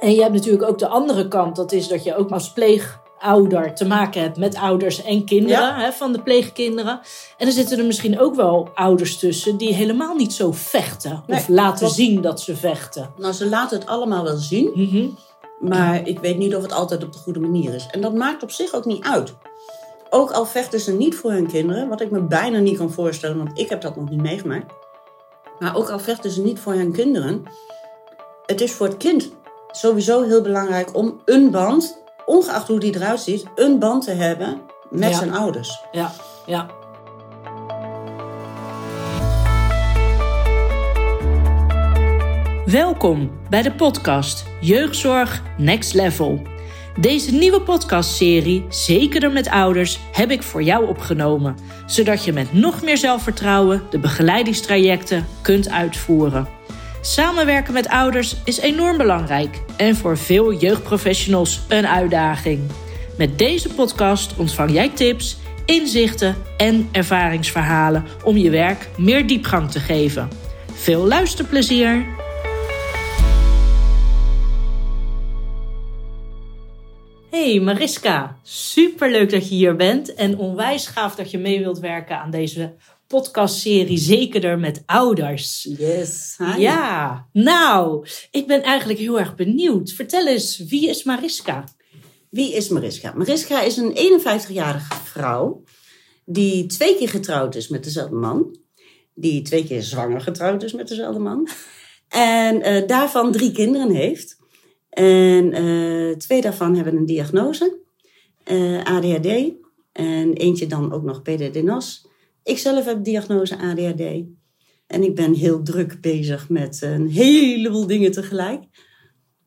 En je hebt natuurlijk ook de andere kant. Dat is dat je ook als pleegouder te maken hebt met ouders en kinderen Ja. hè, van de pleegkinderen. En er zitten er misschien ook wel ouders tussen die helemaal niet zo vechten. Nee, of laten klopt. zien dat ze vechten. Nou, ze laten het allemaal wel zien. Mhm. Maar ik weet niet of het altijd op de goede manier is. En dat maakt op zich ook niet uit. Ook al vechten ze niet voor hun kinderen, wat ik me bijna niet kan voorstellen, want ik heb dat nog niet meegemaakt. Maar ook al vechten ze niet voor hun kinderen, het is voor het kind sowieso heel belangrijk om een band, ongeacht hoe die eruit ziet, een band te hebben met Ja. zijn ouders. Ja, ja. Welkom bij de podcast Jeugdzorg Next Level. Deze nieuwe podcastserie, Zekerder met Ouders, heb ik voor jou opgenomen, zodat je met nog meer zelfvertrouwen de begeleidingstrajecten kunt uitvoeren. Samenwerken met ouders is enorm belangrijk en voor veel jeugdprofessionals een uitdaging. Met deze podcast ontvang jij tips, inzichten en ervaringsverhalen om je werk meer diepgang te geven. Veel luisterplezier! Hey Mariska, superleuk dat je hier bent en onwijs gaaf dat je mee wilt werken aan deze podcastserie Zekerder met Ouders. Yes. Ja, nou, ik ben eigenlijk heel erg benieuwd. Vertel eens, wie is Mariska? Wie is Mariska? Mariska is een 51-jarige vrouw die twee keer getrouwd is met dezelfde man. Die twee keer zwanger getrouwd is met dezelfde man. En eh, daarvan drie kinderen heeft. En eh, twee daarvan hebben een diagnose. eh, ADHD. En eentje dan ook nog PDD-NAS. Ik zelf heb diagnose ADHD. En ik ben heel druk bezig met een heleboel dingen tegelijk.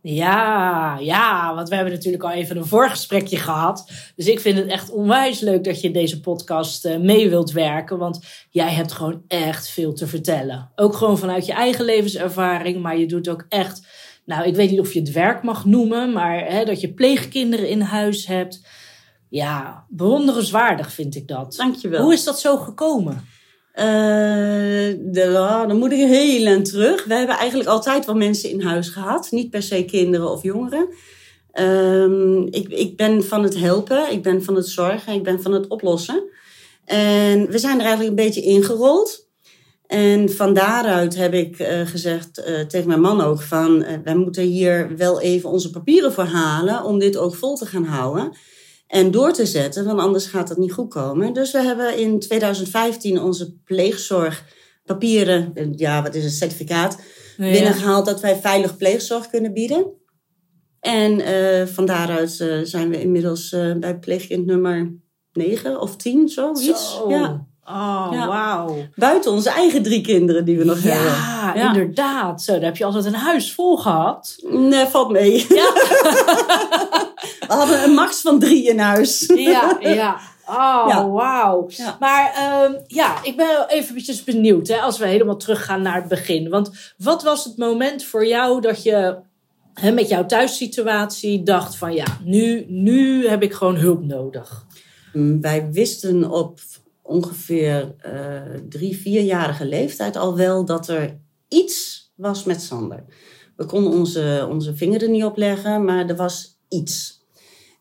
Ja, ja, want we hebben natuurlijk al even een voorgesprekje gehad. Dus ik vind het echt onwijs leuk dat je in deze podcast eh, mee wilt werken. Want jij hebt gewoon echt veel te vertellen. Ook gewoon vanuit je eigen levenservaring. Maar je doet ook echt, nou, ik weet niet of je het werk mag noemen. Maar hè, dat je pleegkinderen in huis hebt. Ja, bewonderenswaardig vind ik dat. Dankjewel. Hoe is dat zo gekomen? Eh, de, ah, dan moet ik heel aan terug. We hebben eigenlijk altijd wel mensen in huis gehad. Niet per se kinderen of jongeren. Ehm, ik, ik ben van het helpen, ik ben van het zorgen, ik ben van het oplossen. En we zijn er eigenlijk een beetje ingerold. En van daaruit heb ik eh, gezegd eh, tegen mijn man ook van... wij moeten hier wel even onze papieren voor halen om dit ook vol te gaan houden en door te zetten, want anders gaat het niet goed komen. Dus we hebben in 2015 onze pleegzorgpapieren, eh, ja, wat is het, certificaat, binnengehaald dat wij veilig pleegzorg kunnen bieden. En eh, van daaruit eh, zijn we inmiddels bij pleegkind nummer 9 of 10, zoiets. Zo. Ja. Oh, Ja. wauw. Buiten onze eigen drie kinderen die we nog hebben. Ja, inderdaad. Zo, daar heb je altijd een huis vol gehad. Nee, valt mee. Ja. We hadden een max van drie in huis. Ja, ja. Oh, Ja. wauw. Ja. Maar ehm, ja, ik ben wel eventjes benieuwd hè, als we helemaal teruggaan naar het begin. Want wat was het moment voor jou dat je hè, met jouw thuissituatie dacht van ja, nu, nu heb ik gewoon hulp nodig? Mm, Wij wisten op ongeveer eh, drie, vierjarige leeftijd al wel dat er iets was met Sander. We konden onze, onze vinger er niet op leggen, maar er was iets.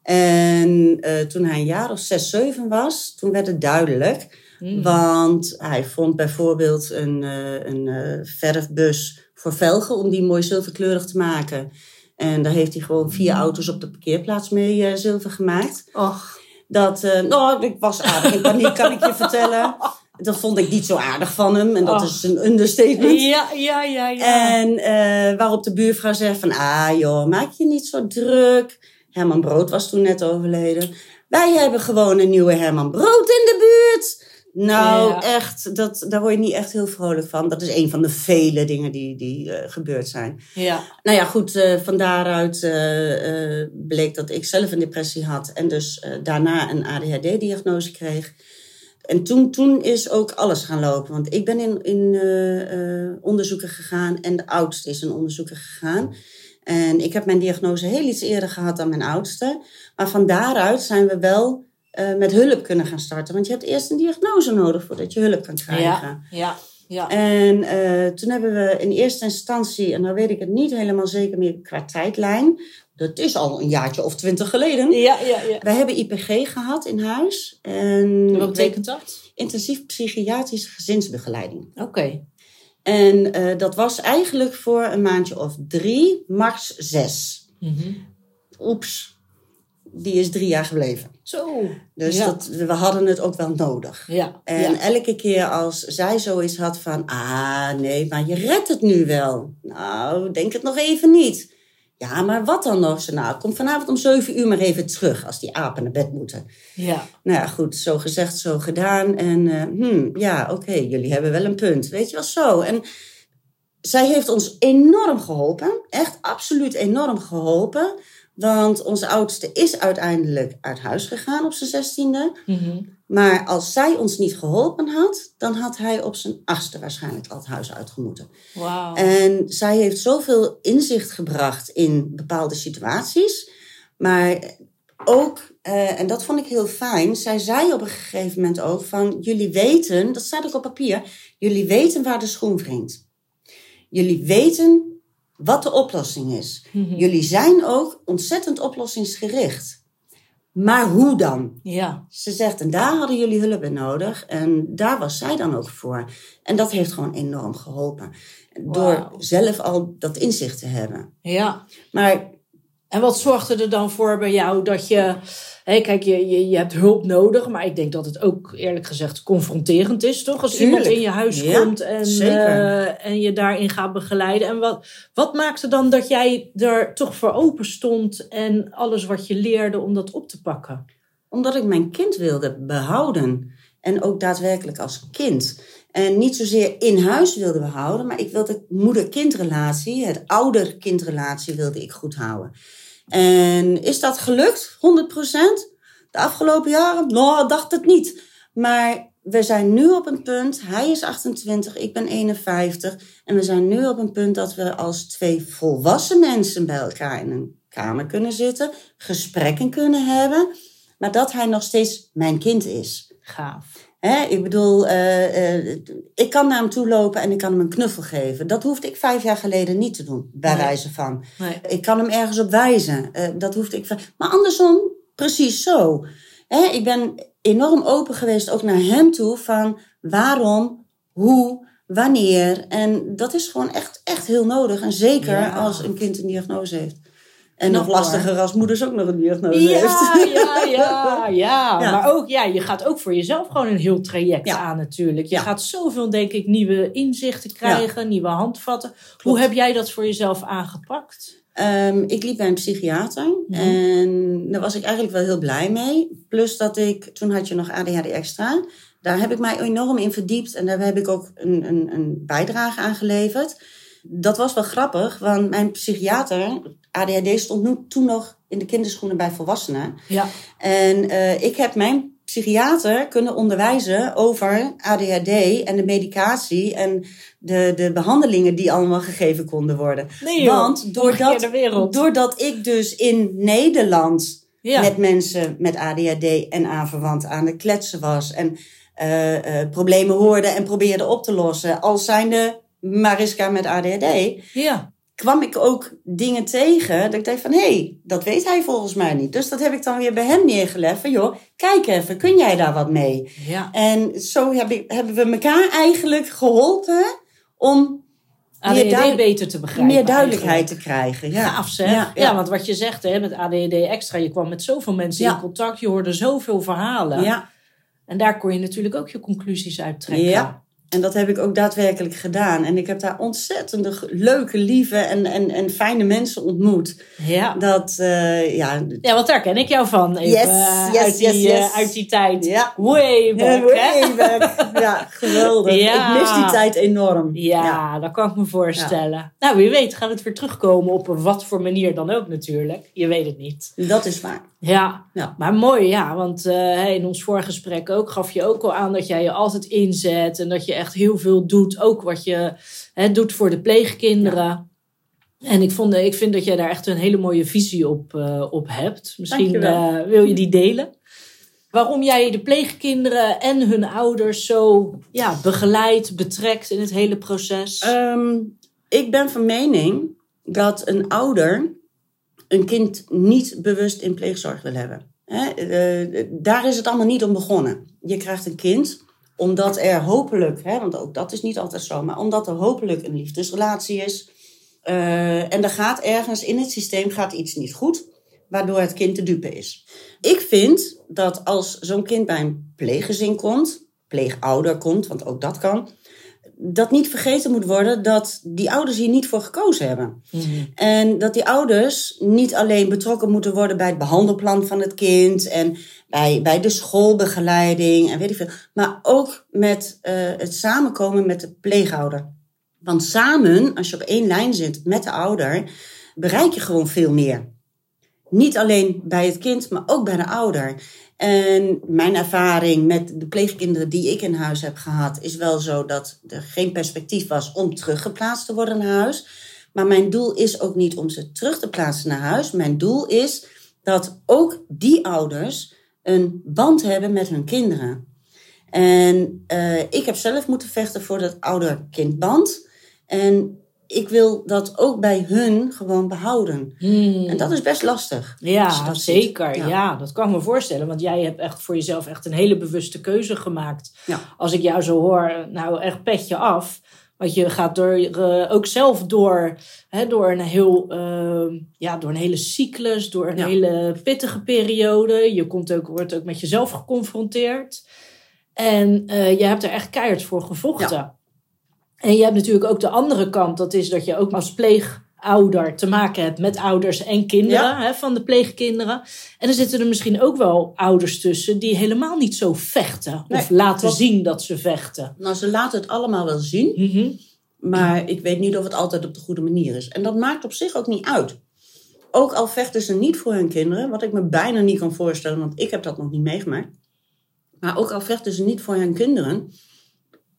En eh, toen hij een jaar of zes, zeven was, toen werd het duidelijk. Hmm. Want hij vond bijvoorbeeld een, eh, een verfbus voor velgen om die mooi zilverkleurig te maken. En daar heeft hij gewoon vier auto's op de parkeerplaats mee zilver gemaakt. Och, Dat, eh, nou, ik was aardig in paniek, kan ik je vertellen. Dat vond ik niet zo aardig van hem. En dat Oh. is een understatement. ja, ja, ja, ja. En eh, waarop de buurvrouw zegt van... Ah joh, maak je niet zo druk. Herman Brood was toen net overleden. Wij hebben gewoon een nieuwe Herman Brood in de buurt. Nou, Ja. echt, dat, daar word je niet echt heel vrolijk van. Dat is een van de vele dingen die, die eh, gebeurd zijn. ja. Nou ja, goed, eh, van daaruit eh, bleek dat ik zelf een depressie had en dus daarna een ADHD-diagnose kreeg. En toen, toen is ook alles gaan lopen, want ik ben in, in onderzoeken gegaan en de oudste is in onderzoeken gegaan. En ik heb mijn diagnose heel iets eerder gehad dan mijn oudste. Maar van daaruit zijn we wel eh, met hulp kunnen gaan starten. Want je hebt eerst een diagnose nodig voordat je hulp kan krijgen. Ja, ja. Ja. En eh, toen hebben we in eerste instantie, en dan weet ik het niet helemaal zeker meer qua tijdlijn. Dat is al een jaartje of twintig geleden. Ja, ja, ja. Wij hebben IPG gehad in huis. En Wat betekent dat? Intensief psychiatrische gezinsbegeleiding. Oké. En eh, dat was eigenlijk voor een maandje of drie, max zes. Mhm. Oeps, die is drie jaar gebleven. Zo. Dus Ja. dat, we hadden het ook wel nodig. Ja. En ja. elke keer als zij zoiets had van, ah nee, maar je redt het nu wel. Nou, denk het nog even niet. Ja, maar wat dan nog? Ze, nou, kom vanavond om zeven uur maar even terug als die apen naar bed moeten. ja. Nou ja, goed, zo gezegd, zo gedaan. En eh, hmm, ja, oké, jullie hebben wel een punt. Weet je wel zo. En zij heeft ons enorm geholpen. Echt absoluut enorm geholpen. Want onze oudste is uiteindelijk uit huis gegaan op zijn zestiende. Mhm. Maar als zij ons niet geholpen had, dan had hij op zijn achtste waarschijnlijk al het huis uitgemoeten. Wauw. En zij heeft zoveel inzicht gebracht in bepaalde situaties. Maar ook, eh, en dat vond ik heel fijn, zij zei op een gegeven moment ook van, jullie weten, dat staat ook op papier, jullie weten waar de schoen wringt. Jullie weten wat de oplossing is. Mhm. Jullie zijn ook ontzettend oplossingsgericht. Maar hoe dan? Ja. Ze zegt, en daar hadden jullie hulp bij nodig. En daar was zij dan ook voor. En dat heeft gewoon enorm geholpen. Door zelf al dat inzicht te hebben. Ja. Maar En wat zorgde er dan voor bij jou dat je... Hé, kijk, je, je, je hebt hulp nodig, maar ik denk dat het ook eerlijk gezegd confronterend is, toch? Als iemand in je huis Ja, komt en, eh, en je daarin gaat begeleiden. En wat, wat maakte dan dat jij er toch voor open stond en alles wat je leerde om dat op te pakken? omdat ik mijn kind wilde behouden. En ook daadwerkelijk als kind. En niet zozeer in huis wilde behouden. Maar ik wilde moeder-kindrelatie, het ouder-kindrelatie wilde ik goed houden. En is dat gelukt? 100%? De afgelopen jaren? Nou, dacht het niet. Maar we zijn nu op een punt, hij is 28, ik ben 51. En we zijn nu op een punt dat we als twee volwassen mensen bij elkaar in een kamer kunnen zitten. Gesprekken kunnen hebben. Maar dat hij nog steeds mijn kind is. Gaaf. Hè, ik bedoel, eh, eh, ik kan naar hem toe lopen en ik kan hem een knuffel geven. Dat hoefde ik vijf jaar geleden niet te doen, bij Nee. wijze van. Nee. Ik kan hem ergens op wijzen. Eh, dat hoefde ik. Maar andersom, precies zo. Hè, ik ben enorm open geweest ook naar hem toe van waarom, hoe, wanneer. En dat is gewoon echt, echt heel nodig. En zeker Ja. als een kind een diagnose heeft. En nog lastiger als moeders ook nog een diagnose Ja, heeft. ja, ja, ja. Ja. Maar ook, ja, je gaat ook voor jezelf gewoon een heel traject Ja. aan natuurlijk. Je gaat zoveel, denk ik, nieuwe inzichten krijgen, nieuwe handvatten. Hoe heb jij dat voor jezelf aangepakt? Ehm, ik liep bij een psychiater Mhm. en daar was ik eigenlijk wel heel blij mee. Plus dat ik, toen had je nog ADHD extra. Daar heb ik mij enorm in verdiept en daar heb ik ook een, een, een bijdrage aan geleverd. Dat was wel grappig, want mijn psychiater, ADHD, stond nu, toen nog in de kinderschoenen bij volwassenen. Ja. En eh, ik heb mijn psychiater kunnen onderwijzen over ADHD en de medicatie en de, de behandelingen die allemaal gegeven konden worden. Nee, joh. Want doordat, doordat ik dus in Nederland Ja. met mensen met ADHD en aanverwant aan het kletsen was en eh, eh, problemen hoorde en probeerde op te lossen, als zijnde Mariska met ADHD, ja. kwam ik ook dingen tegen dat ik dacht van, hé, hey, dat weet hij volgens mij niet. Dus dat heb ik dan weer bij hem neergelegd van, joh, kijk even, kun jij daar wat mee? ja. En zo heb ik, hebben we elkaar eigenlijk geholpen om ADHD duidelijk- beter te begrijpen. meer duidelijkheid eigenlijk. te krijgen. Ja. Gaaf zeg. Ja, Ja, ja. want wat je zegt hè, met ADHD extra, je kwam met zoveel mensen in contact, je hoorde zoveel verhalen. ja. En daar kon je natuurlijk ook je conclusies uit trekken. Ja. En dat heb ik ook daadwerkelijk gedaan. En ik heb daar ontzettende ge- leuke, lieve en, en, en fijne mensen ontmoet. Ja. Dat, eh, ja, Ja, want daar ken ik jou van. Even, Yes, eh, yes, uit, die, yes, yes. eh, uit die tijd. Ja. Way back, hè? Way back. Ja, geweldig. Ja. Ik mis die tijd enorm. Ja, dat kan ik me voorstellen. Nou, wie weet gaan we het weer terugkomen op een wat voor manier dan ook natuurlijk. Je weet het niet. Dat is waar. Ja, Ja. maar mooi ja. Want in ons vorige gesprek ook gaf je ook al aan dat jij je altijd inzet. En dat je echt heel veel doet. Ook wat je hè, doet voor de pleegkinderen. En ik, vond, ik vind dat jij daar echt een hele mooie visie op, eh, op hebt. Misschien eh, wil je die delen? waarom jij de pleegkinderen en hun ouders zo ja, begeleidt, betrekt in het hele proces? Ehm, ik ben van mening dat een ouder een kind niet bewust in pleegzorg wil hebben. Eh, daar is het allemaal niet om begonnen. Je krijgt een kind omdat er hopelijk, hè, want ook dat is niet altijd zo, maar omdat er hopelijk een liefdesrelatie is. Uh, en er gaat ergens in het systeem gaat iets niet goed, waardoor het kind de dupe is. Ik vind dat als zo'n kind bij een pleeggezin komt, pleegouder komt, want ook dat kan, dat niet vergeten moet worden dat die ouders hier niet voor gekozen hebben. Mhm. En dat die ouders niet alleen betrokken moeten worden bij het behandelplan van het kind en bij, bij de schoolbegeleiding en weet ik veel, maar ook met uh, het samenkomen met de pleegouder. Want samen, als je op één lijn zit met de ouder, bereik je gewoon veel meer. Niet alleen bij het kind, maar ook bij de ouder. En mijn ervaring met de pleegkinderen die ik in huis heb gehad, is wel zo dat er geen perspectief was om teruggeplaatst te worden naar huis. Maar mijn doel is ook niet om ze terug te plaatsen naar huis. Mijn doel is dat ook die ouders een band hebben met hun kinderen. En uh, ik heb zelf moeten vechten voor dat ouder-kindband. En ik wil dat ook bij hun gewoon behouden. Hmm. En dat is best lastig. Ja, zeker. Ja. dat kan ik me voorstellen. Want jij hebt echt voor jezelf echt een hele bewuste keuze gemaakt. Ja. Als ik jou zo hoor, nou echt petje af. Want je gaat door, uh, ook zelf door, hè, door, een heel, uh, ja, door een hele cyclus, door een hele pittige periode. Je komt ook, wordt ook met jezelf geconfronteerd. En uh, je hebt er echt keihard voor gevochten. En je hebt natuurlijk ook de andere kant. Dat is dat je ook als pleegouder te maken hebt met ouders en kinderen hè, van de pleegkinderen. En er zitten er misschien ook wel ouders tussen die helemaal niet zo vechten. of laten zien dat ze vechten. Nou, ze laten het allemaal wel zien. Mhm. Maar ik weet niet of het altijd op de goede manier is. En dat maakt op zich ook niet uit. Ook al vechten ze niet voor hun kinderen, wat ik me bijna niet kan voorstellen, want ik heb dat nog niet meegemaakt. Maar ook al vechten ze niet voor hun kinderen,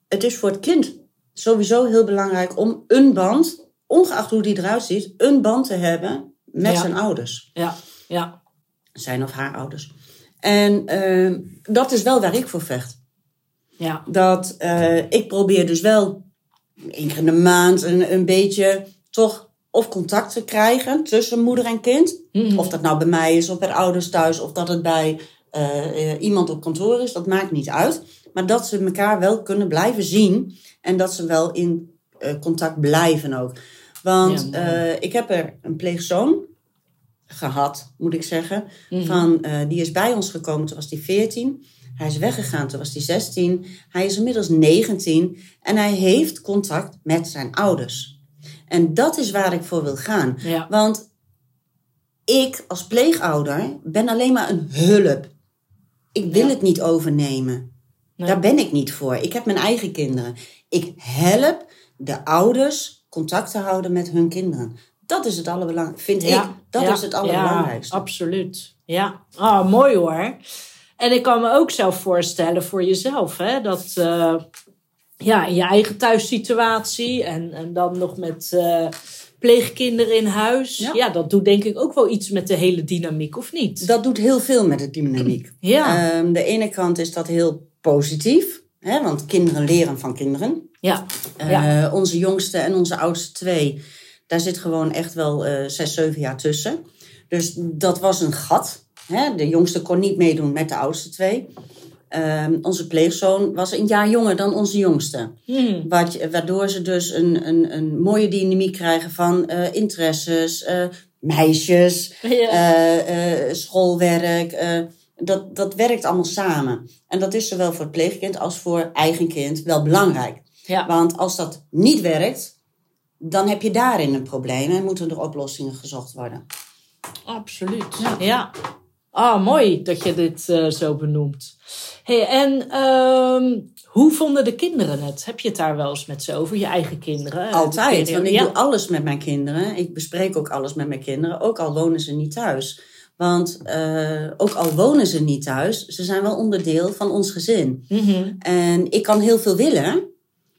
het is voor het kind sowieso heel belangrijk om een band, ongeacht hoe die eruit ziet, een band te hebben met zijn ouders. Ja, ja. Zijn of haar ouders. En uh, dat is wel waar ik voor vecht. Ja. Dat uh, ik probeer dus wel één keer in de maand een, een beetje toch of contact te krijgen tussen moeder en kind. Mm Of dat nou bij mij is of bij ouders thuis of dat het bij uh, iemand op kantoor is, dat maakt niet uit. Maar dat ze elkaar wel kunnen blijven zien en dat ze wel in uh, contact blijven ook. Want uh, ik heb er een pleegzoon gehad, moet ik zeggen. Mm -hmm. van, uh, die is bij ons gekomen, toen was hij 14. Hij is weggegaan, toen was hij 16. Hij is inmiddels 19 en hij heeft contact met zijn ouders. En dat is waar ik voor wil gaan. Ja. Want ik als pleegouder ben alleen maar een hulp. Ik wil ja. het niet overnemen. Nee. Daar ben ik niet voor. Ik heb mijn eigen kinderen. Ik help de ouders contact te houden met hun kinderen. Dat is het allerbelangrijkste, vind ja. ik. Dat ja. is het allerbelangrijkste. Ja, absoluut. Ja, ah, mooi hoor. En ik kan me ook zelf voorstellen voor jezelf, hè, dat uh, ja, in je eigen thuissituatie en, en dan nog met uh, pleegkinderen in huis. Ja. ja. dat doet denk ik ook wel iets met de hele dynamiek, of niet? Dat doet heel veel met de dynamiek. Ja. Um, de ene kant is dat heel positief. Hè, want kinderen leren van kinderen. Ja. Uh, ja. Onze jongste en onze oudste twee, daar zit gewoon echt wel uh, zes, zeven jaar tussen. Dus dat was een gat. Hè? De jongste kon niet meedoen met de oudste twee. Uh, onze pleegzoon was een jaar jonger dan onze jongste. Hmm. Waardoor ze dus een, een, een mooie dynamiek krijgen van uh, interesses, meisjes, ja. schoolwerk dat, dat werkt allemaal samen. En dat is zowel voor het pleegkind als voor eigen kind wel belangrijk. Ja. Want als dat niet werkt, dan heb je daarin een probleem en moeten er oplossingen gezocht worden. Absoluut. Ja. ja. Ah, mooi dat je dit uh, zo benoemt. Hey, en uh, hoe vonden de kinderen het? Heb je het daar wel eens met ze over, je eigen kinderen? Altijd, want ik ja. doe alles met mijn kinderen. Ik bespreek ook alles met mijn kinderen, ook al wonen ze niet thuis. Want uh, ook al wonen ze niet thuis, ze zijn wel onderdeel van ons gezin. Mm -hmm. En ik kan heel veel willen,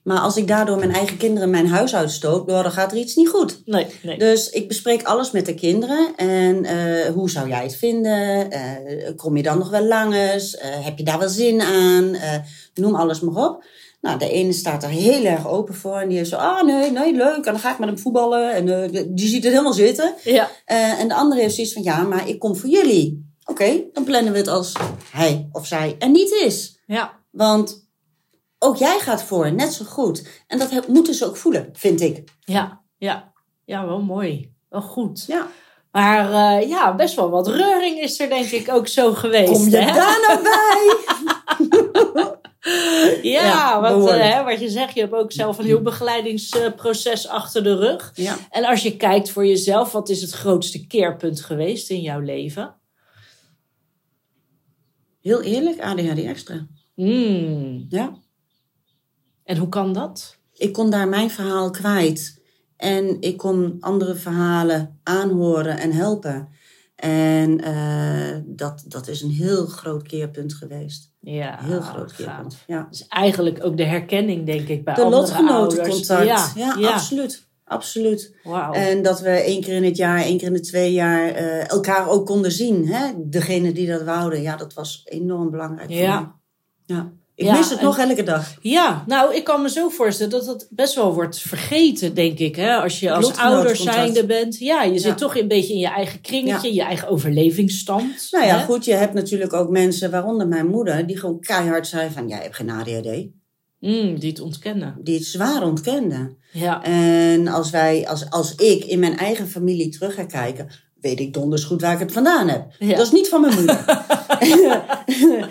Maar als ik daardoor mijn eigen kinderen mijn huis uitstoot, nou, dan gaat er iets niet goed. Nee, nee. Dus ik bespreek alles met de kinderen. En eh, hoe zou jij het vinden? Eh, kom je dan nog wel langs? Eh, heb je daar wel zin aan? Eh, noem alles maar op. Nou, de ene staat er heel erg open voor. En die heeft zo, ah nee, nee, leuk. En dan ga ik met hem voetballen. En eh, die ziet het helemaal zitten. Ja, Eh, en de andere heeft zoiets van, ja, maar ik kom voor jullie. Oké, dan plannen we het als hij of zij er niet is. ja, Want ook jij gaat voor, net zo goed. En dat moeten ze ook voelen, vind ik. ja, ja. Ja, wel mooi. Wel goed. Ja. Maar eh, ja, best wel wat reuring is er denk ik ook zo geweest. Kom je hè? daar nou bij? Ja, Ja, want behoorlijk. eh, hè, wat je zegt, je hebt ook zelf een heel begeleidingsproces achter de rug. Ja. En als je kijkt voor jezelf, wat is het grootste keerpunt geweest in jouw leven? Heel eerlijk, ADHD extra. Hmm. Ja. En hoe kan dat? Ik kon daar mijn verhaal kwijt. En ik kon andere verhalen aanhoren en helpen. En eh, dat, dat is een heel groot keerpunt geweest. Ja, Heel groot keerpunt. Ja. Dus eigenlijk ook de herkenning, denk ik, bij De andere lotgenotencontact. Ja, ja. absoluut. Absoluut. Wauw. En dat we één keer in het jaar, één keer in de twee jaar eh, elkaar ook konden zien. Hè? Degene die dat wouden, ja, dat was enorm belangrijk voor Ja. me. Ja. Ik Ja, mis het en- nog elke dag. Ja, nou, ik kan me zo voorstellen dat het best wel wordt vergeten, denk ik. Hè? Als je als ouder zijnde bent. Ja, je Ja. zit toch een beetje in je eigen kringetje, je eigen overlevingsstand. Nou ja, hè? goed, je hebt natuurlijk ook mensen, waaronder mijn moeder, die gewoon keihard zei van, jij hebt geen ADHD. Mm, die het ontkennen. Die het zwaar ontkende. Ja, En als wij, als, als ik in mijn eigen familie terug ga kijken, weet ik donders goed waar ik het vandaan heb. Ja. Dat is niet van mijn moeder.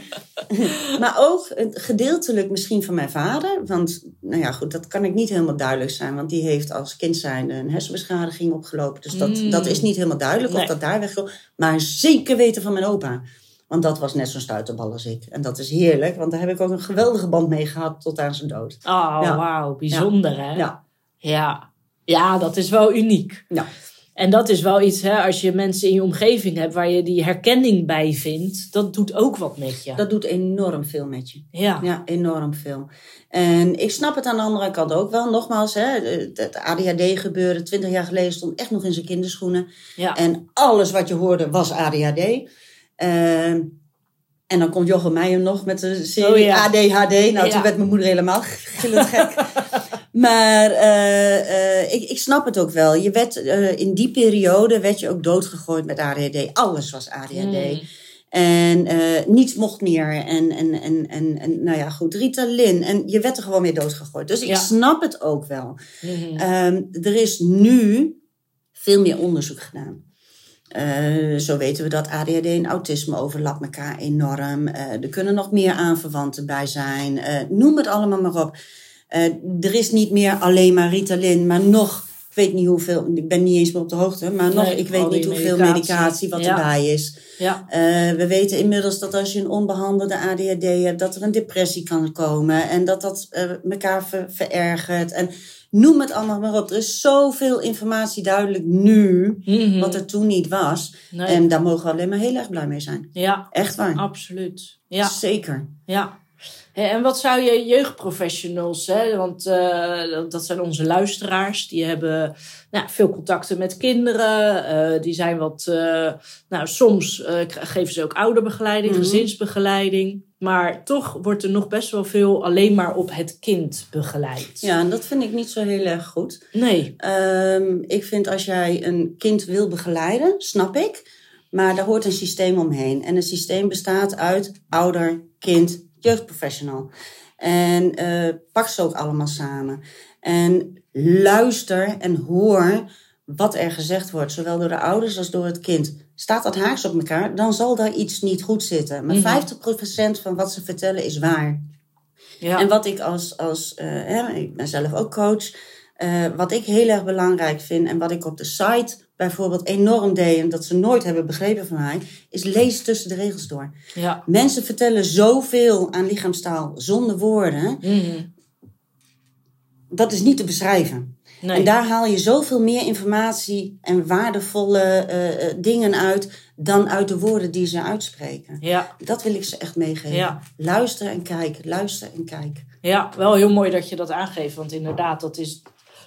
maar ook gedeeltelijk misschien van mijn vader. Want, nou ja, goed, dat kan ik niet helemaal duidelijk zijn. Want die heeft als kind zijn een hersenbeschadiging opgelopen. Dus dat, Mm. dat is niet helemaal duidelijk Nee. of dat daar wegkomt. Maar zeker weten van mijn opa. Want dat was net zo'n stuiterbal als ik. En dat is heerlijk, want daar heb ik ook een geweldige band mee gehad tot aan zijn dood. oh, Ja. wauw, bijzonder hè? Ja, ja. Ja, dat is wel uniek. ja. En dat is wel iets, hè, als je mensen in je omgeving hebt waar je die herkenning bij vindt, dat doet ook wat met je. dat doet enorm veel met je. ja. Ja, enorm veel. En ik snap het aan de andere kant ook wel. Nogmaals, hè, het ADHD-gebeuren, twintig jaar geleden, stond echt nog in zijn kinderschoenen. Ja. En alles wat je hoorde was ADHD. Ehm, en dan komt Jochem Meijer nog met de serie Oh ja. ADHD. Nou, Ja. toen werd mijn moeder helemaal gillend gek. maar eh, eh, ik, ik snap het ook wel. Je werd, eh, in die periode werd je ook doodgegooid met ADHD. Alles was ADHD. Mm. En niets mocht meer. En, en, en, en, en nou ja, goed, Ritalin. En je werd er gewoon mee doodgegooid. Dus ik Ja. snap het ook wel. Mhm. Ehm, er is nu veel meer onderzoek gedaan. Zo weten we dat ADHD en autisme overlappen elkaar enorm. Er kunnen nog meer aanverwanten bij zijn. Noem het allemaal maar op. Eh, er is niet meer alleen maar Ritalin, maar nog, ik weet niet hoeveel, ik ben niet eens meer op de hoogte, maar nog, Nee, ik weet niet hoeveel medicatie. medicatie wat Ja. erbij is. Ja. Eh, we weten inmiddels dat als je een onbehandelde ADHD hebt, dat er een depressie kan komen en dat dat eh, elkaar ver- verergert. En noem het allemaal maar op. Er is zoveel informatie duidelijk nu, Mhm. wat er toen niet was. Nee. En daar mogen we alleen maar heel erg blij mee zijn. Ja, Echt waar. absoluut. Ja. Zeker. Ja. En wat zou je jeugdprofessionals, hè, want eh, dat- zijn onze luisteraars, die hebben nou, veel contacten met kinderen, eh, die zijn wat, eh, nou soms geven ze ook ouderbegeleiding, Mhm. gezinsbegeleiding, maar toch wordt er nog best wel veel alleen maar op het kind begeleid. Ja, en dat vind ik niet zo heel erg goed. Nee. Ehm, ik vind als jij een kind wil begeleiden, snap ik. Maar daar hoort een systeem omheen. En een systeem bestaat uit ouder, kind, jeugdprofessional. En eh, pak ze ook allemaal samen. En luister en hoor wat er gezegd wordt, zowel door de ouders als door het kind. Staat dat haaks op elkaar, dan zal daar iets niet goed zitten. Maar Mhm. 50% van wat ze vertellen is waar. Ja. En wat ik als, als eh, hè, ik ben zelf ook coach, eh, wat ik heel erg belangrijk vind en wat ik op de site bijvoorbeeld enorm deed en dat ze nooit hebben begrepen van mij, is lees tussen de regels door. ja. Mensen vertellen zoveel aan lichaamstaal zonder woorden, Mhm. dat is niet te beschrijven. Nee. En daar haal je zoveel meer informatie en waardevolle eh, eh, dingen uit dan uit de woorden die ze uitspreken. Ja, Dat wil ik ze echt meegeven. Ja. Luister en kijk, luister en kijk. ja, wel heel mooi dat je dat aangeeft. Want inderdaad, dat is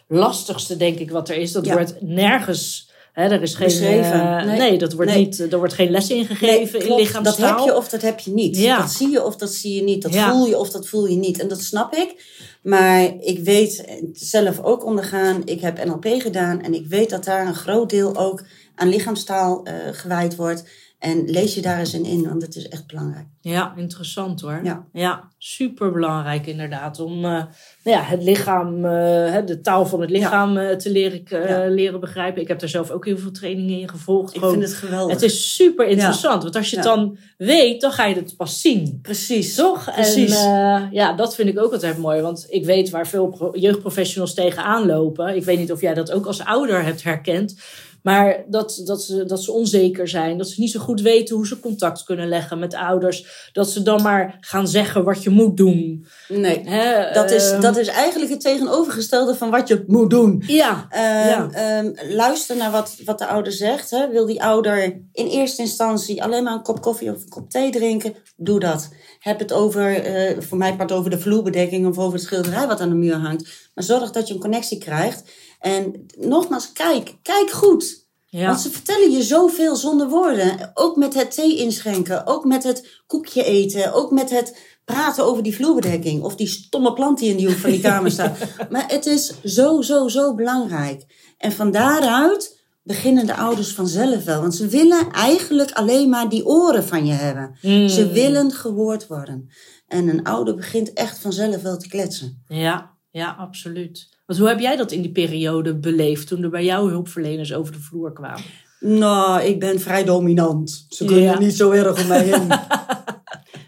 lastigste, denk ik, wat er is. Dat Ja. wordt nergens. Hè, er is geen. Beschreven. eh, nee. Nee. dat wordt Nee. niet, er wordt geen les ingegeven in klopt. lichaamstaal. Dat heb je of dat heb je niet. Ja. Dat zie je of dat zie je niet. Dat Ja. voel je of dat voel je niet. En dat snap ik. Maar ik weet zelf ook ondergaan. Ik heb NLP gedaan. En ik weet dat daar een groot deel ook aan lichaamstaal eh, gewijd wordt. En lees je daar eens in in, want het is echt belangrijk. Ja, interessant hoor. Ja. ja super belangrijk inderdaad. Om eh, nou ja, het lichaam, eh, de taal van het lichaam eh, te leren, Ja. leren begrijpen. Ik heb daar zelf ook heel veel trainingen in gevolgd. Ik Gewoon- vind het geweldig. het is super interessant. Want als je het dan weet, dan ga je het pas zien. Precies. Toch? Precies. En ja, dat vind ik ook altijd mooi. Want ik weet waar veel pro- jeugdprofessionals tegenaan lopen. Ik weet niet of jij dat ook als ouder hebt herkend. Maar dat, dat, ze, dat ze onzeker zijn. Dat ze niet zo goed weten hoe ze contact kunnen leggen met ouders. Dat ze dan maar gaan zeggen wat je moet doen. Nee. Dat is, ehm, dat is eigenlijk het tegenovergestelde van wat je moet doen. Ja, Ehm, Ja. ehm, luister naar wat, wat de ouder zegt. Hè. Wil die ouder in eerste instantie alleen maar een kop koffie of een kop thee drinken? Doe dat. Heb het over, eh, voor mij part over de vloerbedekking of over het schilderij wat aan de muur hangt. Maar zorg dat je een connectie krijgt. En nogmaals, kijk. Kijk goed. ja. Want ze vertellen je zoveel zonder woorden. Ook met het thee inschenken, ook met het koekje eten, ook met het praten over die vloerbedekking of die stomme plant die in die hoek van die kamer staat. Maar het is zo, zo, zo belangrijk. En van daaruit beginnen de ouders vanzelf wel. Want ze willen eigenlijk alleen maar die oren van je hebben. Mm. Ze willen gehoord worden. En een ouder begint echt vanzelf wel te kletsen. Ja, ja, absoluut. Want hoe heb jij dat in die periode beleefd toen er bij jou hulpverleners over de vloer kwamen? Nou, ik ben vrij dominant. Ze kunnen Ja. niet zo erg om mij heen.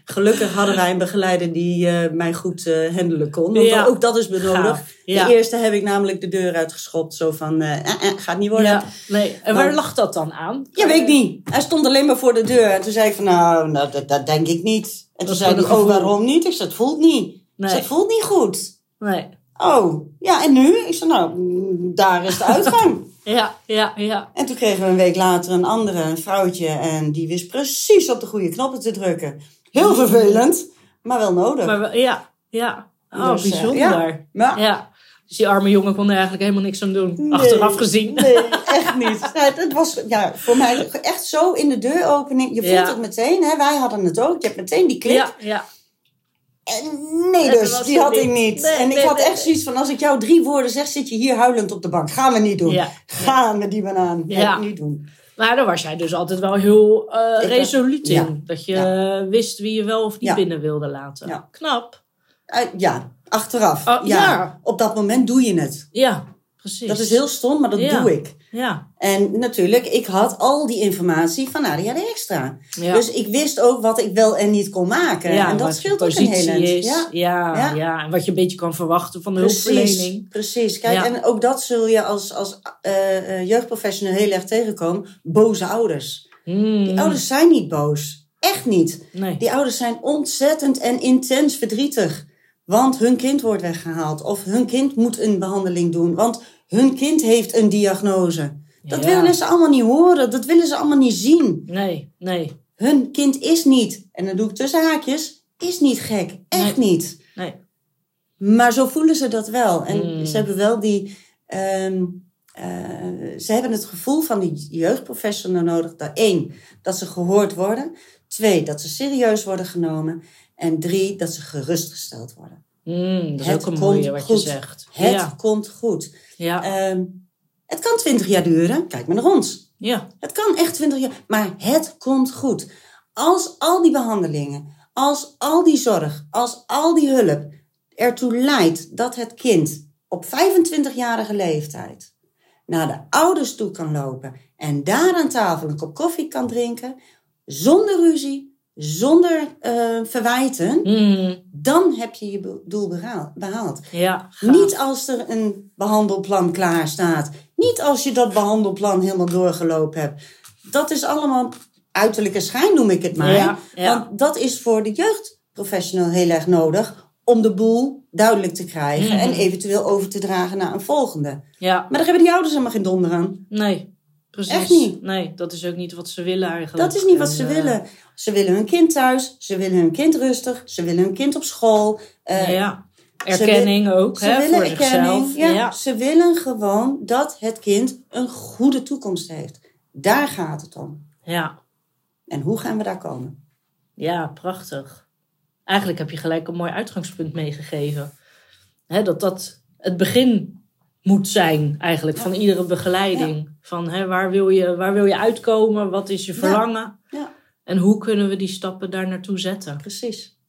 Gelukkig hadden wij een begeleider die eh, mij goed eh handelen kon. Want Ja. ook dat is benodigd. Ja. De eerste heb ik namelijk de deur uitgeschopt. Zo van, eh, gaat niet worden. Nee. En waar Maar- lag dat dan aan? Ja, weet ik niet. Hij stond alleen maar voor de deur. En toen zei ik van, nou, nou dat, dat denk ik niet. En toen zei hij, oh, waarom niet? Ik zei, het voelt niet. Ik Nee. zei, het voelt niet goed. Nee. Oh, ja, en nu? Ik zei, nou, mm, daar is de uitgang. Ja, ja, ja. en toen kregen we een week later een andere, een vrouwtje. En die wist precies op de goede knoppen te drukken. Heel vervelend, maar wel nodig. Maar we- ja, ja. Oh, Dus, eh, bijzonder. ja. Ja. Dus die arme jongen kon er eigenlijk helemaal niks aan doen. Nee. Achteraf gezien. Nee, echt niet. Nou, het was ja, voor mij echt zo in de deuropening. Je voelt Ja. het meteen, hè? wij hadden het ook. Je hebt meteen die klik. Ja, ja. En nee, dus die had ik niet. Nee, en ik nee, had nee, echt zoiets van: als ik jou drie woorden zeg, zit je hier huilend op de bank. Gaan we niet doen. Ja. Gaan we die banaan Ja. niet doen. Maar daar was jij dus altijd wel heel eh, Ik resoluut in. ja. Dat je eh, wist wie je wel of niet binnen wilde laten. Ja. Knap. Eh, ja, achteraf. Oh, ja. Op dat moment doe je het. Ja, precies. Dat is heel stom, maar dat doe ik. Ja. En natuurlijk, ik had al die informatie van Nadia de Extra. Ja. Dus ik wist ook wat ik wel en niet kon maken. ja, en dat scheelt ook een hele eind. Ja. Ja. Ja. En wat je een beetje kan verwachten van de Precies, hulpverlening. precies. Kijk, en ook dat zul je als, als eh, eh, jeugdprofessional heel erg tegenkomen. Boze ouders. Hmm. Die ouders zijn niet boos. Echt niet. Nee. Die ouders zijn ontzettend en intens verdrietig. Want hun kind wordt weggehaald. Of hun kind moet een behandeling doen. Want hun kind heeft een diagnose. Dat Ja. willen ze allemaal niet horen. Dat willen ze allemaal niet zien. Nee, nee, Hun kind is niet, en dan doe ik tussen haakjes, is niet gek. Echt niet. nee. Maar zo voelen ze dat wel. En Mm. ze hebben wel die. ehm, eh, ze hebben het gevoel van die jeugdprofessional nodig. Dat één, dat ze gehoord worden. Twee, dat ze serieus worden genomen. En drie, dat ze gerustgesteld worden. Hmm, dat is Het ook een komt mooie wat goed. je zegt. Het Ja, komt goed. ja, Ehm, het kan twintig jaar duren. Kijk maar naar ons. ja. Het kan echt 20 jaar, maar het komt goed. Als al die behandelingen, als al die zorg, als al die hulp ertoe leidt dat het kind op 25-jarige leeftijd naar de ouders toe kan lopen en daar aan tafel een kop koffie kan drinken, zonder ruzie, zonder eh, verwijten, Hmm, dan heb je je doel behaal- behaald. ja. Niet als er een behandelplan klaar staat. Niet als je dat behandelplan helemaal doorgelopen hebt. Dat is allemaal uiterlijke schijn, noem ik het maar. Ja, ja. Want dat is voor de jeugdprofessional heel erg nodig om de boel duidelijk te krijgen Mhm. en eventueel over te dragen naar een volgende. Ja, Maar daar hebben die ouders helemaal geen donder aan. nee. Precies. Echt niet. Nee, dat is ook niet wat ze willen eigenlijk. Dat is niet wat En, ze eh, willen. Ze willen hun kind thuis, ze willen hun kind rustig, ze willen hun kind op school. eh, ja. Erkenning ook, Ze hè, willen voor erkenning. zichzelf. Ja, Ja. Ze willen gewoon dat het kind een goede toekomst heeft. Daar gaat het om. ja. En hoe gaan we daar komen? Ja, prachtig. Eigenlijk heb je gelijk een mooi uitgangspunt meegegeven. Hè, dat dat het begin moet zijn eigenlijk van iedere begeleiding. Van hè, waar, wil je, waar wil je uitkomen? Wat is je verlangen? Ja, En hoe kunnen we die stappen daar naartoe zetten? precies.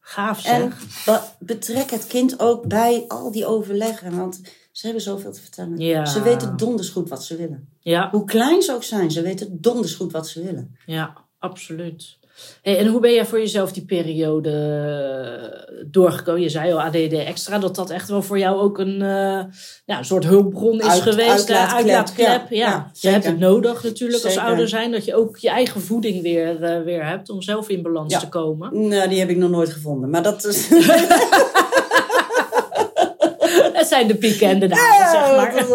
Gaaf zeg. En be- betrek het kind ook bij al die overleggen. Want ze hebben zoveel te vertellen. Ze weten donders goed wat ze willen. Ja, Hoe klein ze ook zijn, ze weten donders goed wat ze willen. ja, absoluut. Hey, en hoe ben jij voor jezelf die periode eh, doorgekomen? Je zei al ADD extra, dat dat echt wel voor jou ook een, eh, ja, een soort hulpbron is Uit- geweest. hè? uitlaatklep, Uitlaatklep, ja. ja. Ja, je hebt het nodig natuurlijk als ouder zijn, dat je ook je eigen voeding weer, eh, weer hebt om zelf in balans Ja. te komen. Nou, die heb ik nog nooit gevonden. Maar dat is... Het zijn de pieken en de zeg maar.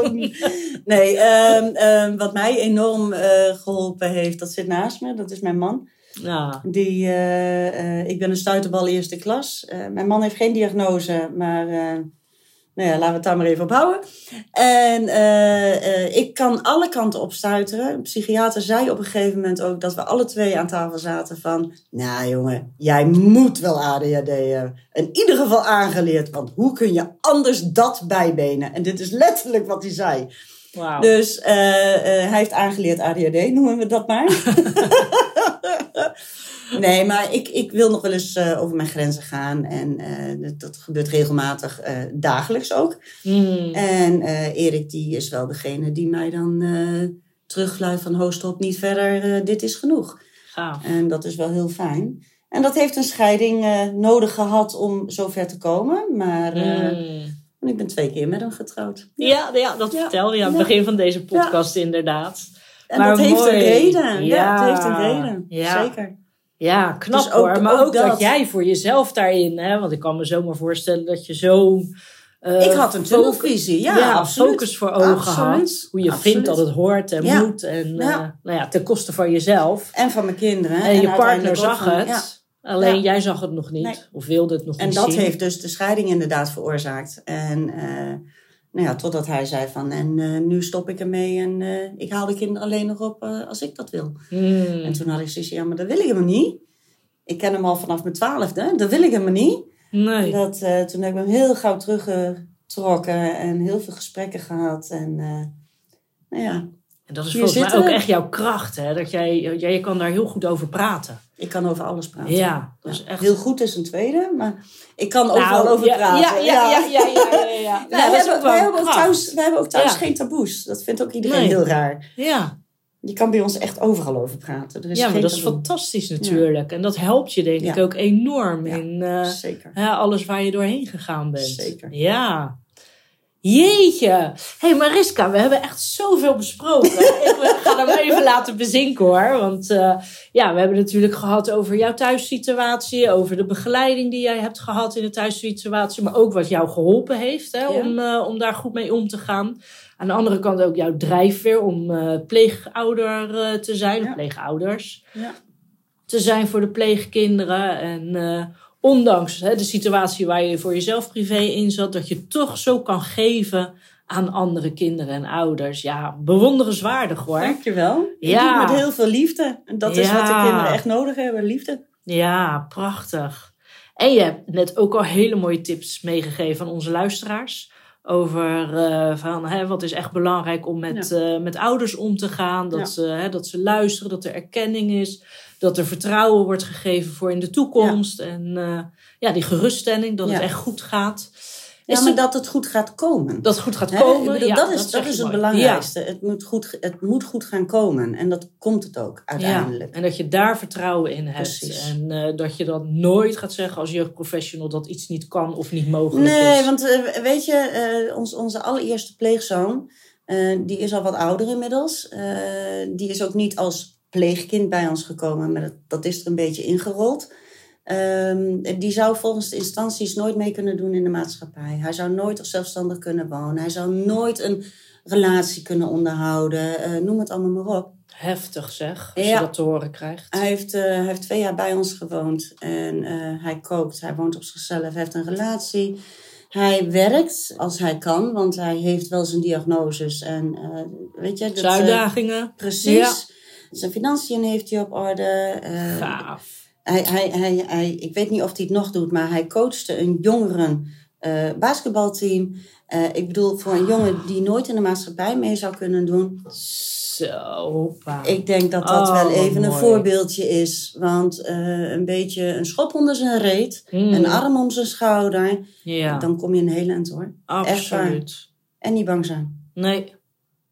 Nee, ehm, ehm, wat mij enorm eh, geholpen heeft, dat zit naast me. Dat is mijn man. Ja, Die, eh, eh, ik ben een stuiterbal eerste klas. Eh, mijn man heeft geen diagnose, maar nou ja, laten we het daar maar even op houden. En ik kan alle kanten op stuiteren. Een psychiater zei op een gegeven moment ook dat we alle twee aan tafel zaten van... Nou jongen, jij moet wel ADHD hebben. In ieder geval aangeleerd, want hoe kun je anders dat bijbenen? En dit is letterlijk wat hij zei. Dus eh, eh, hij heeft aangeleerd ADHD, noemen we dat maar. nee, maar ik, ik wil nog wel eens eh, over mijn grenzen gaan. En dat, dat gebeurt regelmatig, dagelijks ook. Hmm. En Erik die is wel degene die mij dan terugfluit van... Ho, stop niet verder, dit is genoeg. Gaaf. En dat is wel heel fijn. En dat heeft een scheiding nodig gehad om zover te komen. Maar eh, Ik ben twee keer met hem getrouwd. Ja, ja, dat Ja. vertelde je aan het begin van deze podcast inderdaad. En Maar dat heeft een reden. Ja, het heeft een reden. Zeker. Ja, knap Dus ook- hoor. Maar ook, ook dat. dat. jij voor jezelf daarin, hè, want ik kan me zomaar voorstellen dat je zo'n. eh, ik had een tunnelvisie. Ja, ja, absoluut. focus voor ogen Absoluut. had. Hoe je Absoluut. vindt dat het hoort en Ja. moet. En Ja. eh, nou ja, ten koste van jezelf. En van mijn kinderen. En, je partner zag van- het. Alleen Ja. jij zag het nog niet. Nee. Of wilde het nog En niet dat zien. heeft dus de scheiding inderdaad veroorzaakt. En eh, nou ja, totdat hij zei van, en eh, nu stop ik ermee en eh, ik haal de kinderen alleen nog op als ik dat wil. Hmm. En toen had ik zoiets, ja, maar dat wil ik helemaal niet. Ik ken hem al vanaf mijn twaalfde, dat wil ik helemaal niet. Nee. Dat, toen heb ik hem heel gauw teruggetrokken en heel veel gesprekken gehad. En nou ja, En dat is volgens mij ook echt jouw kracht. Hè? Dat jij, jij kan daar heel goed over praten. Ik kan over alles praten. Ja, dat is Ja, echt... Heel goed is een tweede, maar ik kan Nou, overal over ja, praten. Ja, ja, ja, ja, ja. Nou, is hebben, ook thuis, wij hebben ook thuis Ja. geen taboes. Dat vindt ook iedereen Nee. heel raar. Ja. Je kan bij ons echt overal over praten. Er is ja, maar geen dat is fantastisch natuurlijk. En dat helpt je denk ik ook enorm Ja. in eh, Zeker. alles waar je doorheen gegaan bent. Zeker. Ja. Jeetje. Hé hey Mariska, we hebben echt zoveel besproken. ik ga hem even laten bezinken hoor. Want eh, ja, we hebben natuurlijk gehad over jouw thuissituatie. Over de begeleiding die jij hebt gehad in de thuissituatie. Maar ook wat jou geholpen heeft hè, Ja. om, eh, om daar goed mee om te gaan. Aan de andere kant ook jouw drijfveer om eh, pleegouder te zijn. Of pleegouders Ja. te zijn voor de pleegkinderen. En ondanks hè, de situatie waar je voor jezelf privé in zat, dat je toch zo kan geven aan andere kinderen en ouders. Ja, bewonderenswaardig hoor. Dankjewel. Je Ja. doet met heel veel liefde. En dat is Ja. wat de kinderen echt nodig hebben. Liefde. Ja, prachtig. En je hebt net ook al hele mooie tips meegegeven aan onze luisteraars. Over eh, van, hè, wat is echt belangrijk om met, eh, met ouders om te gaan. Dat, Ja. ze, hè, dat ze luisteren, dat er erkenning is. Dat er vertrouwen wordt gegeven voor in de toekomst. En eh, ja, die geruststelling dat het echt goed gaat. Ja, maar dat het goed gaat komen. dat het goed gaat komen. Ik bedoel, ja, dat is, dat is het mooi. belangrijkste. Het, moet goed, het moet goed gaan komen. En dat komt het ook uiteindelijk. en dat je daar vertrouwen in hebt. Precies. En eh, dat je dan nooit gaat zeggen als jeugdprofessional dat iets niet kan of niet mogelijk is. Nee, want eh, weet je, eh, ons, onze allereerste pleegzoon, die is al wat ouder inmiddels. Die is ook niet als pleegkind bij ons gekomen, maar dat, dat is er een beetje ingerold. Ehm, die zou volgens de instanties nooit mee kunnen doen in de maatschappij. Hij zou nooit zelfstandig kunnen wonen. Hij zou nooit een relatie kunnen onderhouden. Eh, noem het allemaal maar op. Heftig zeg, als Ja. je dat te horen krijgt. Hij heeft, eh, hij heeft twee jaar bij ons gewoond en eh, hij kookt, hij woont op zichzelf, hij heeft een relatie. Hij werkt als hij kan, want hij heeft wel zijn diagnoses en weet je... dat, Uitdagingen. precies. Zijn financiën heeft hij op orde. Gaaf. Hij, hij, hij, hij, ik weet niet of hij het nog doet, maar hij coachte een jongeren eh, basketbalteam. Eh, ik bedoel, voor een jongen die nooit in de maatschappij mee zou kunnen doen, Zo, ik denk dat dat Oh, wel even een voorbeeldje is. Want eh, een beetje een schop onder zijn reet, Mm. een arm om zijn schouder, Ja, dan kom je een heel eind hoor. Absoluut. En niet bang zijn. Nee.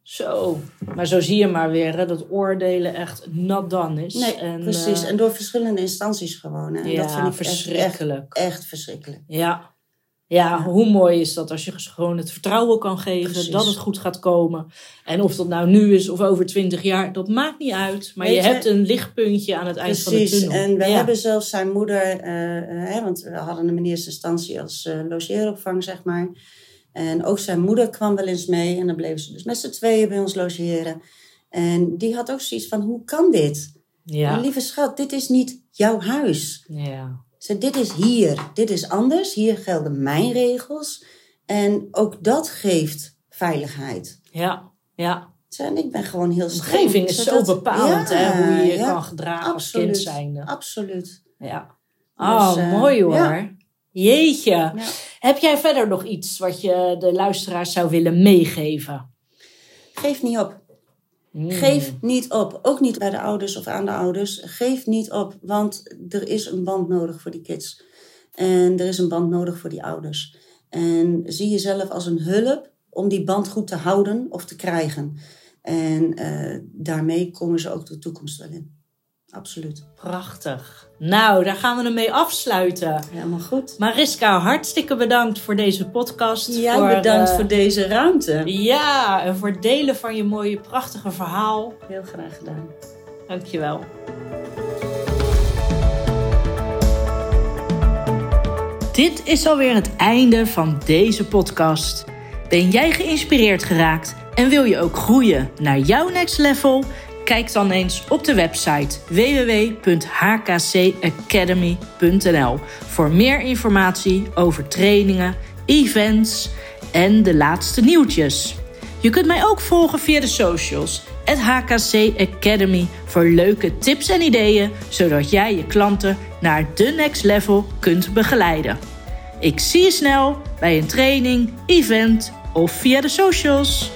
Zo. Maar zo zie je maar weer hè, dat oordelen echt not done is. Nee, En, precies. eh, en door verschillende instanties gewoon. Hè. En ja, dat vind ik echt, echt, verschrikkelijk. echt verschrikkelijk. Ja. Ja, hoe mooi is dat als je gewoon het vertrouwen kan geven Precies. dat het goed gaat komen. En of dat nou nu is of over twintig jaar, dat maakt niet uit. Maar Weet je hebt een lichtpuntje aan het eind van de Precies, tunnel. en we Ja. hebben zelfs zijn moeder, eh, eh, hè, want we hadden hem in eerste instantie als eh logeeropvang, zeg maar. En ook zijn moeder kwam wel eens mee en dan bleven ze dus met z'n tweeën bij ons logeren. En die had ook zoiets van, hoe kan dit? Ja. Lieve schat, dit is niet jouw huis. ja. Ze, dit is hier, dit is anders, hier gelden mijn regels. En ook dat geeft veiligheid. Ja. Ja. En ik ben gewoon heel De streng. omgeving is zo bepalend, Ja, hè, hoe je je ja, kan gedragen als kind zijnde. Absoluut. Ja. Oh, Dus, eh, mooi hoor. ja. Jeetje. Ja. Heb jij verder nog iets wat je de luisteraars zou willen meegeven? Geef niet op. Mm. Geef niet op. Ook niet bij de ouders of aan de ouders. Geef niet op, want er is een band nodig voor die kids. En er is een band nodig voor die ouders. En zie jezelf als een hulp om die band goed te houden of te krijgen. En eh, daarmee komen ze ook de toekomst wel in. Absoluut. Prachtig. Nou, daar gaan we hem mee afsluiten. Helemaal goed. Mariska, hartstikke bedankt voor deze podcast. Jij voor, bedankt eh, voor deze ruimte. Ja, en voor het delen van je mooie, prachtige verhaal. Heel graag gedaan. Dankjewel. Dit is alweer het einde van deze podcast. Ben jij geïnspireerd geraakt en wil je ook groeien naar jouw next level? Kijk dan eens op de website www.hkcacademy.nl voor meer informatie over trainingen, events en de laatste nieuwtjes. Je kunt mij ook volgen via de socials, het HKC Academy, voor leuke tips en ideeën, zodat jij je klanten naar de next level kunt begeleiden. Ik zie je snel bij een training, event of via de socials.